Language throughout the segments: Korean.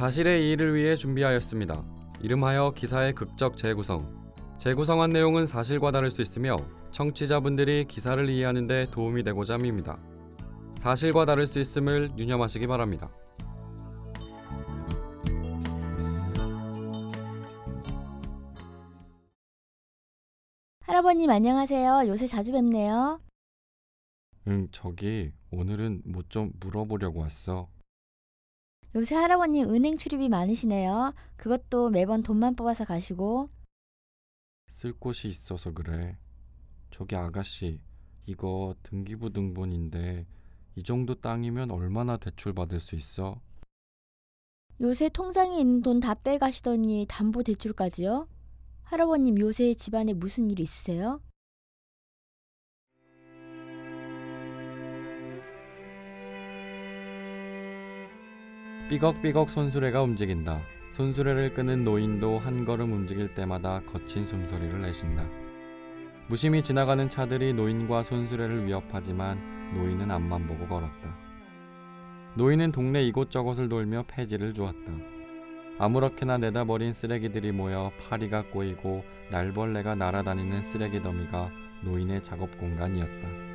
사실의 이의를 위해 준비하였습니다. 이름하여 기사의 극적 재구성. 재구성한 내용은 사실과 다를 수 있으며 청취자분들이 기사를 이해하는 데 도움이 되고자 합니다. 사실과 다를 수 있음을 유념하시기 바랍니다. 할아버님 안녕하세요. 요새 자주 뵙네요. 응, 저기 오늘은 뭐 좀 물어보려고 왔어. 요새 할아버님 은행 출입이 많으시네요. 그것도 매번 돈만 뽑아서 가시고. 쓸 곳이 있어서 그래. 저기 아가씨, 이거 등기부 등본인데 이 정도 땅이면 얼마나 대출 받을 수 있어? 요새 통장에 있는 돈 다 빼가시더니 담보 대출까지요? 할아버님 요새 집안에 무슨 일 있으세요? 삐걱삐걱 손수레가 움직인다. 손수레를 끄는 노인도 한 걸음 움직일 때마다 거친 숨소리를 내쉰다. 무심히 지나가는 차들이 노인과 손수레를 위협하지만 노인은 앞만 보고 걸었다. 노인은 동네 이곳저곳을 돌며 폐지를 주었다. 아무렇게나 내다버린 쓰레기들이 모여 파리가 꼬이고 날벌레가 날아다니는 쓰레기 더미가 노인의 작업 공간이었다.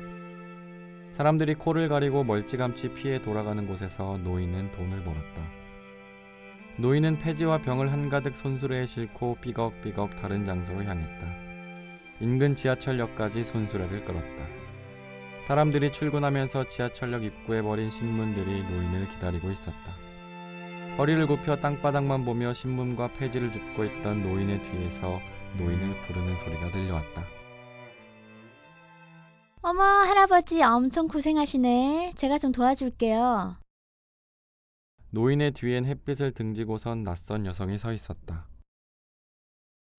사람들이 코를 가리고 멀찌감치 피해 돌아가는 곳에서 노인은 돈을 벌었다. 노인은 폐지와 병을 한가득 손수레에 싣고 삐걱삐걱 다른 장소로 향했다. 인근 지하철역까지 손수레를 끌었다. 사람들이 출근하면서 지하철역 입구에 버린 신문들이 노인을 기다리고 있었다. 허리를 굽혀 땅바닥만 보며 신문과 폐지를 줍고 있던 노인의 뒤에서 노인을 부르는 소리가 들려왔다. 어머 할아버지 엄청 고생하시네. 제가 좀 도와줄게요. 노인의 뒤엔 햇빛을 등지고 선 낯선 여성이 서 있었다.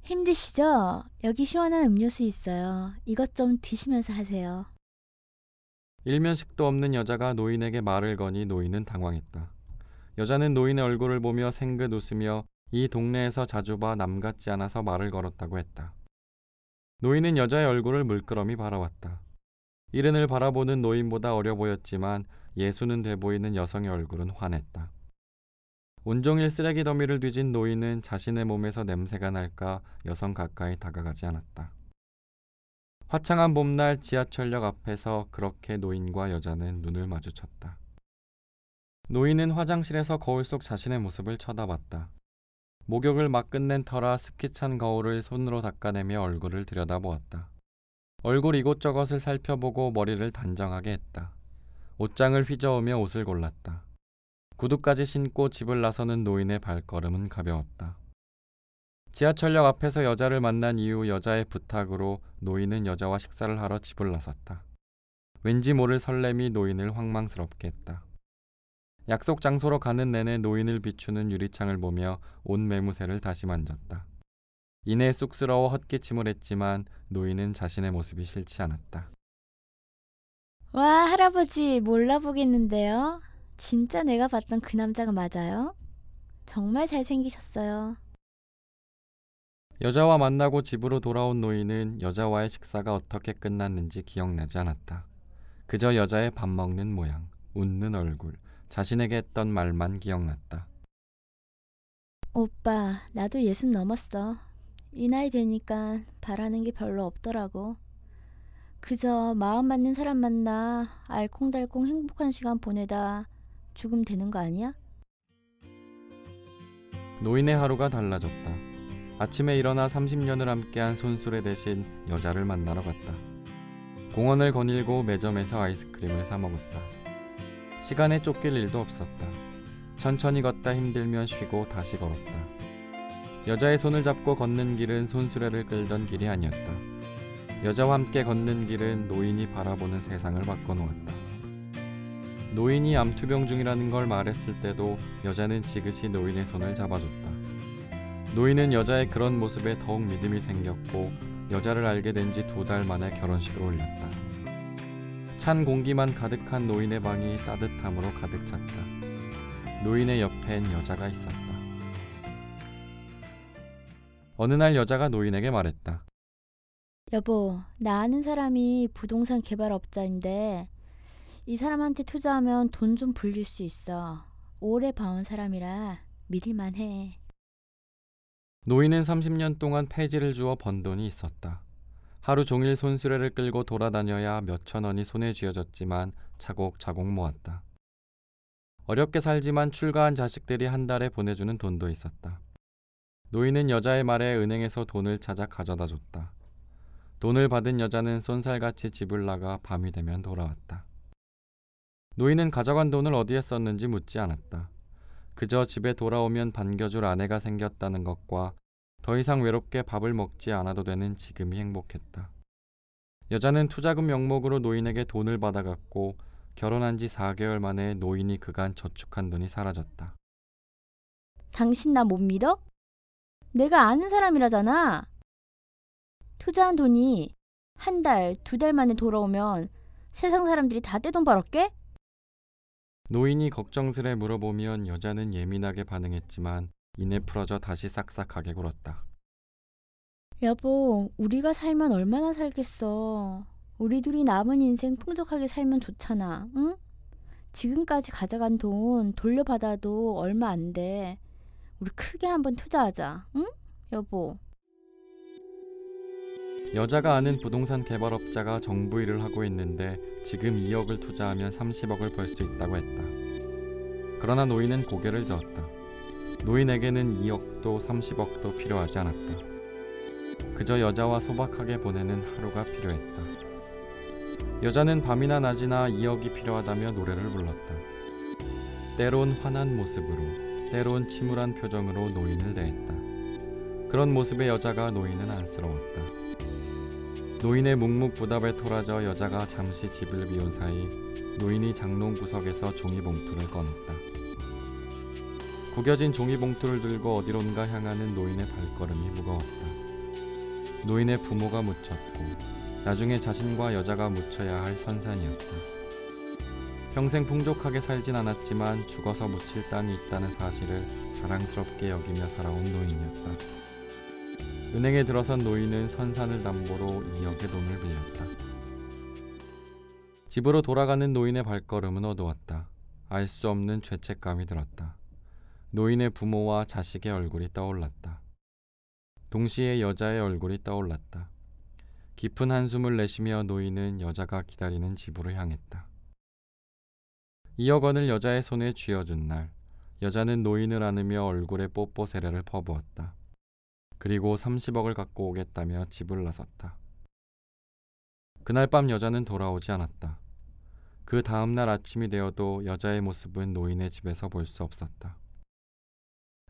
힘드시죠? 여기 시원한 음료수 있어요. 이것 좀 드시면서 하세요. 일면식도 없는 여자가 노인에게 말을 거니 노인은 당황했다. 여자는 노인의 얼굴을 보며 생긋 웃으며 이 동네에서 자주 봐 남 같지 않아서 말을 걸었다고 했다. 노인은 여자의 얼굴을 물끄러미 바라왔다. 이른을 바라보는 노인보다 어려 보였지만 예수는 돼 보이는 여성의 얼굴은 환했다. 온종일 쓰레기 더미를 뒤진 노인은 자신의 몸에서 냄새가 날까 여성 가까이 다가가지 않았다. 화창한 봄날 지하철역 앞에서 그렇게 노인과 여자는 눈을 마주쳤다. 노인은 화장실에서 거울 속 자신의 모습을 쳐다봤다. 목욕을 막 끝낸 터라 습기 찬 거울을 손으로 닦아내며 얼굴을 들여다보았다. 얼굴 이곳저곳을 살펴보고 머리를 단정하게 했다. 옷장을 휘저으며 옷을 골랐다. 구두까지 신고 집을 나서는 노인의 발걸음은 가벼웠다. 지하철역 앞에서 여자를 만난 이후 여자의 부탁으로 노인은 여자와 식사를 하러 집을 나섰다. 왠지 모를 설렘이 노인을 황망스럽게 했다. 약속 장소로 가는 내내 노인을 비추는 유리창을 보며 온 매무새를 다시 만졌다. 이내 쑥스러워 헛기침을 했지만 노인은 자신의 모습이 싫지 않았다. 와 할아버지 몰라보겠는데요. 진짜 내가 봤던 그 남자가 맞아요? 정말 잘생기셨어요. 여자와 만나고 집으로 돌아온 노인은 여자와의 식사가 어떻게 끝났는지 기억나지 않았다. 그저 여자의 밥 먹는 모양, 웃는 얼굴, 자신에게 했던 말만 기억났다. 오빠, 나도 예순 넘었어. 이 나이 되니까 바라는 게 별로 없더라고. 그저 마음 맞는 사람 만나 알콩달콩 행복한 시간 보내다 죽음 되는 거 아니야? 노인의 하루가 달라졌다. 아침에 일어나 30년을 함께한 손수레 대신 여자를 만나러 갔다. 공원을 거닐고 매점에서 아이스크림을 사 먹었다. 시간에 쫓길 일도 없었다. 천천히 걷다 힘들면 쉬고 다시 걸었다. 여자의 손을 잡고 걷는 길은 손수레를 끌던 길이 아니었다. 여자와 함께 걷는 길은 노인이 바라보는 세상을 바꿔놓았다. 노인이 암투병 중이라는 걸 말했을 때도 여자는 지그시 노인의 손을 잡아줬다. 노인은 여자의 그런 모습에 더욱 믿음이 생겼고 여자를 알게 된 지 두 달 만에 결혼식을 올렸다. 찬 공기만 가득한 노인의 방이 따뜻함으로 가득 찼다. 노인의 옆엔 여자가 있었다. 어느 날 여자가 노인에게 말했다. 여보, 나 아는 사람이 부동산 개발업자인데 이 사람한테 투자하면 돈 좀 불릴 수 있어. 오래 봐온 사람이라 믿을만 해. 노인은 30년 동안 폐지를 주어 번 돈이 있었다. 하루 종일 손수레를 끌고 돌아다녀야 몇천 원이 손에 쥐어졌지만 차곡차곡 모았다. 어렵게 살지만 출가한 자식들이 한 달에 보내주는 돈도 있었다. 노인은 여자의 말에 은행에서 돈을 찾아 가져다 줬다. 돈을 받은 여자는 쏜살같이 집을 나가 밤이 되면 돌아왔다. 노인은 가져간 돈을 어디에 썼는지 묻지 않았다. 그저 집에 돌아오면 반겨줄 아내가 생겼다는 것과 더 이상 외롭게 밥을 먹지 않아도 되는 지금이 행복했다. 여자는 투자금 명목으로 노인에게 돈을 받아갔고 결혼한 지 4개월 만에 노인이 그간 저축한 돈이 사라졌다. 당신 나 못 믿어? 내가 아는 사람이라잖아. 투자한 돈이 한 달, 두 달 만에 돌아오면 세상 사람들이 다 떼돈 벌었게? 노인이 걱정스레 물어보면 여자는 예민하게 반응했지만 이내 풀어져 다시 싹싹하게 굴었다. 여보, 우리가 살면 얼마나 살겠어. 우리 둘이 남은 인생 풍족하게 살면 좋잖아. 응? 지금까지 가져간 돈 돌려받아도 얼마 안 돼. 우리 크게 한번 투자하자. 응? 여보. 여자가 아는 부동산 개발업자가 정부 일을 하고 있는데 지금 2억을 투자하면 30억을 벌 수 있다고 했다. 그러나 노인은 고개를 저었다. 노인에게는 2억도 30억도 필요하지 않았다. 그저 여자와 소박하게 보내는 하루가 필요했다. 여자는 밤이나 낮이나 2억이 필요하다며 노래를 불렀다. 때론 환한 모습으로, 때론 침울한 표정으로 노인을 대했다. 그런 모습의 여자가 노인은 안쓰러웠다. 노인의 묵묵부답에 토라져 여자가 잠시 집을 비운 사이 노인이 장롱 구석에서 종이봉투를 꺼냈다. 구겨진 종이봉투를 들고 어디론가 향하는 노인의 발걸음이 무거웠다. 노인의 부모가 묻혔고 나중에 자신과 여자가 묻혀야 할 선산이었다. 평생 풍족하게 살진 않았지만 죽어서 묻힐 땅이 있다는 사실을 자랑스럽게 여기며 살아온 노인이었다. 은행에 들어선 노인은 선산을 담보로 2억의 돈을 빌렸다. 집으로 돌아가는 노인의 발걸음은 어두웠다. 알 수 없는 죄책감이 들었다. 노인의 부모와 자식의 얼굴이 떠올랐다. 동시에 여자의 얼굴이 떠올랐다. 깊은 한숨을 내쉬며 노인은 여자가 기다리는 집으로 향했다. 2억 원을 여자의 손에 쥐어준 날, 여자는 노인을 안으며 얼굴에 뽀뽀 세례를 퍼부었다. 그리고 30억을 갖고 오겠다며 집을 나섰다. 그날 밤 여자는 돌아오지 않았다. 그 다음 날 아침이 되어도 여자의 모습은 노인의 집에서 볼 수 없었다.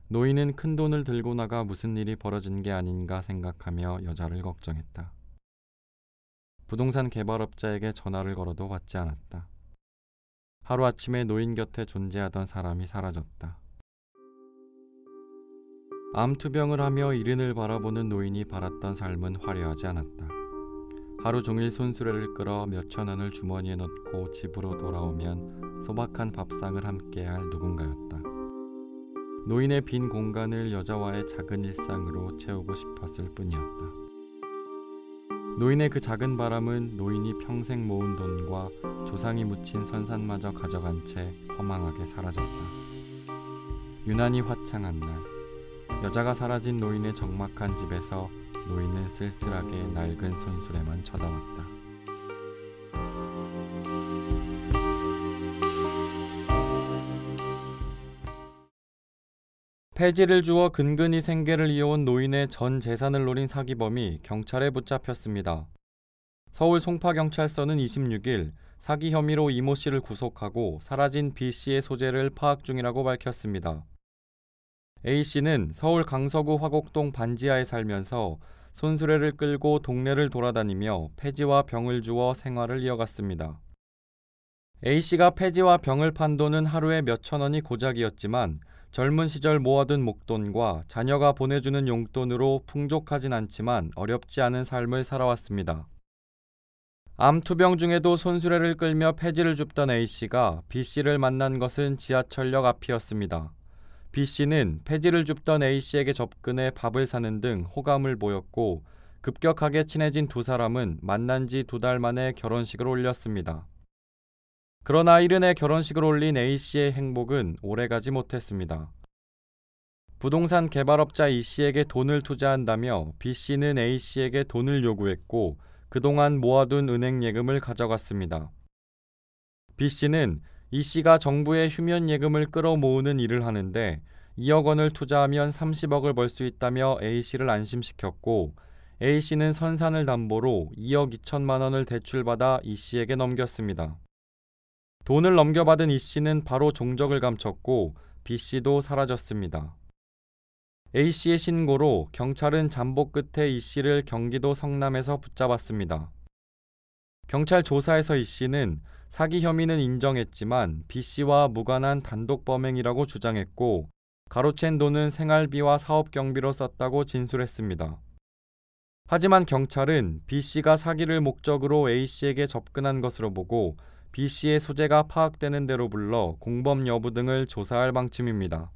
노인은 큰 돈을 들고 나가 무슨 일이 벌어진 게 아닌가 생각하며 여자를 걱정했다. 부동산 개발업자에게 전화를 걸어도 받지 않았다. 하루아침에 노인 곁에 존재하던 사람이 사라졌다. 암투병을 하며 이른을 바라보는 노인이 바랐던 삶은 화려하지 않았다. 하루 종일 손수레를 끌어 몇천 원을 주머니에 넣고 집으로 돌아오면 소박한 밥상을 함께할 누군가였다. 노인의 빈 공간을 여자와의 작은 일상으로 채우고 싶었을 뿐이었다. 노인의 그 작은 바람은 노인이 평생 모은 돈과 조상이 묻힌 선산마저 가져간 채 허망하게 사라졌다. 유난히 화창한 날, 여자가 사라진 노인의 적막한 집에서 노인은 쓸쓸하게 낡은 손수레만 쳐다봤다. 폐지를 주어 근근히 생계를 이어온 노인의 전 재산을 노린 사기범이 경찰에 붙잡혔습니다. 서울 송파경찰서는 26일 사기 혐의로 이모 씨를 구속하고 사라진 B 씨의 소재를 파악 중이라고 밝혔습니다. A 씨는 서울 강서구 화곡동 반지하에 살면서 손수레를 끌고 동네를 돌아다니며 폐지와 병을 주어 생활을 이어갔습니다. A 씨가 폐지와 병을 판 돈은 하루에 몇천 원이 고작이었지만 젊은 시절 모아둔 목돈과 자녀가 보내주는 용돈으로 풍족하진 않지만 어렵지 않은 삶을 살아왔습니다. 암 투병 중에도 손수레를 끌며 폐지를 줍던 A씨가 B씨를 만난 것은 지하철역 앞이었습니다. B씨는 폐지를 줍던 A씨에게 접근해 밥을 사는 등 호감을 보였고 급격하게 친해진 두 사람은 만난 지 두 달 만에 결혼식을 올렸습니다. 그러나 이른에 결혼식을 올린 A씨의 행복은 오래가지 못했습니다. 부동산 개발업자 이 씨에게 돈을 투자한다며 B 씨는 A 씨에게 돈을 요구했고 그동안 모아둔 은행 예금을 가져갔습니다. B 씨는 이 씨가 정부의 휴면 예금을 끌어모으는 일을 하는데 2억 원을 투자하면 30억을 벌 수 있다며 A 씨를 안심시켰고 A 씨는 선산을 담보로 2억 2천만 원을 대출받아 이 씨에게 넘겼습니다. 돈을 넘겨받은 이 씨는 바로 종적을 감췄고 B 씨도 사라졌습니다. A 씨의 신고로 경찰은 잠복 끝에 이 씨를 경기도 성남에서 붙잡았습니다. 경찰 조사에서 이 씨는 사기 혐의는 인정했지만 B 씨와 무관한 단독 범행이라고 주장했고 가로챈 돈은 생활비와 사업 경비로 썼다고 진술했습니다. 하지만 경찰은 B 씨가 사기를 목적으로 A 씨에게 접근한 것으로 보고 B 씨의 소재가 파악되는 대로 불러 공범 여부 등을 조사할 방침입니다.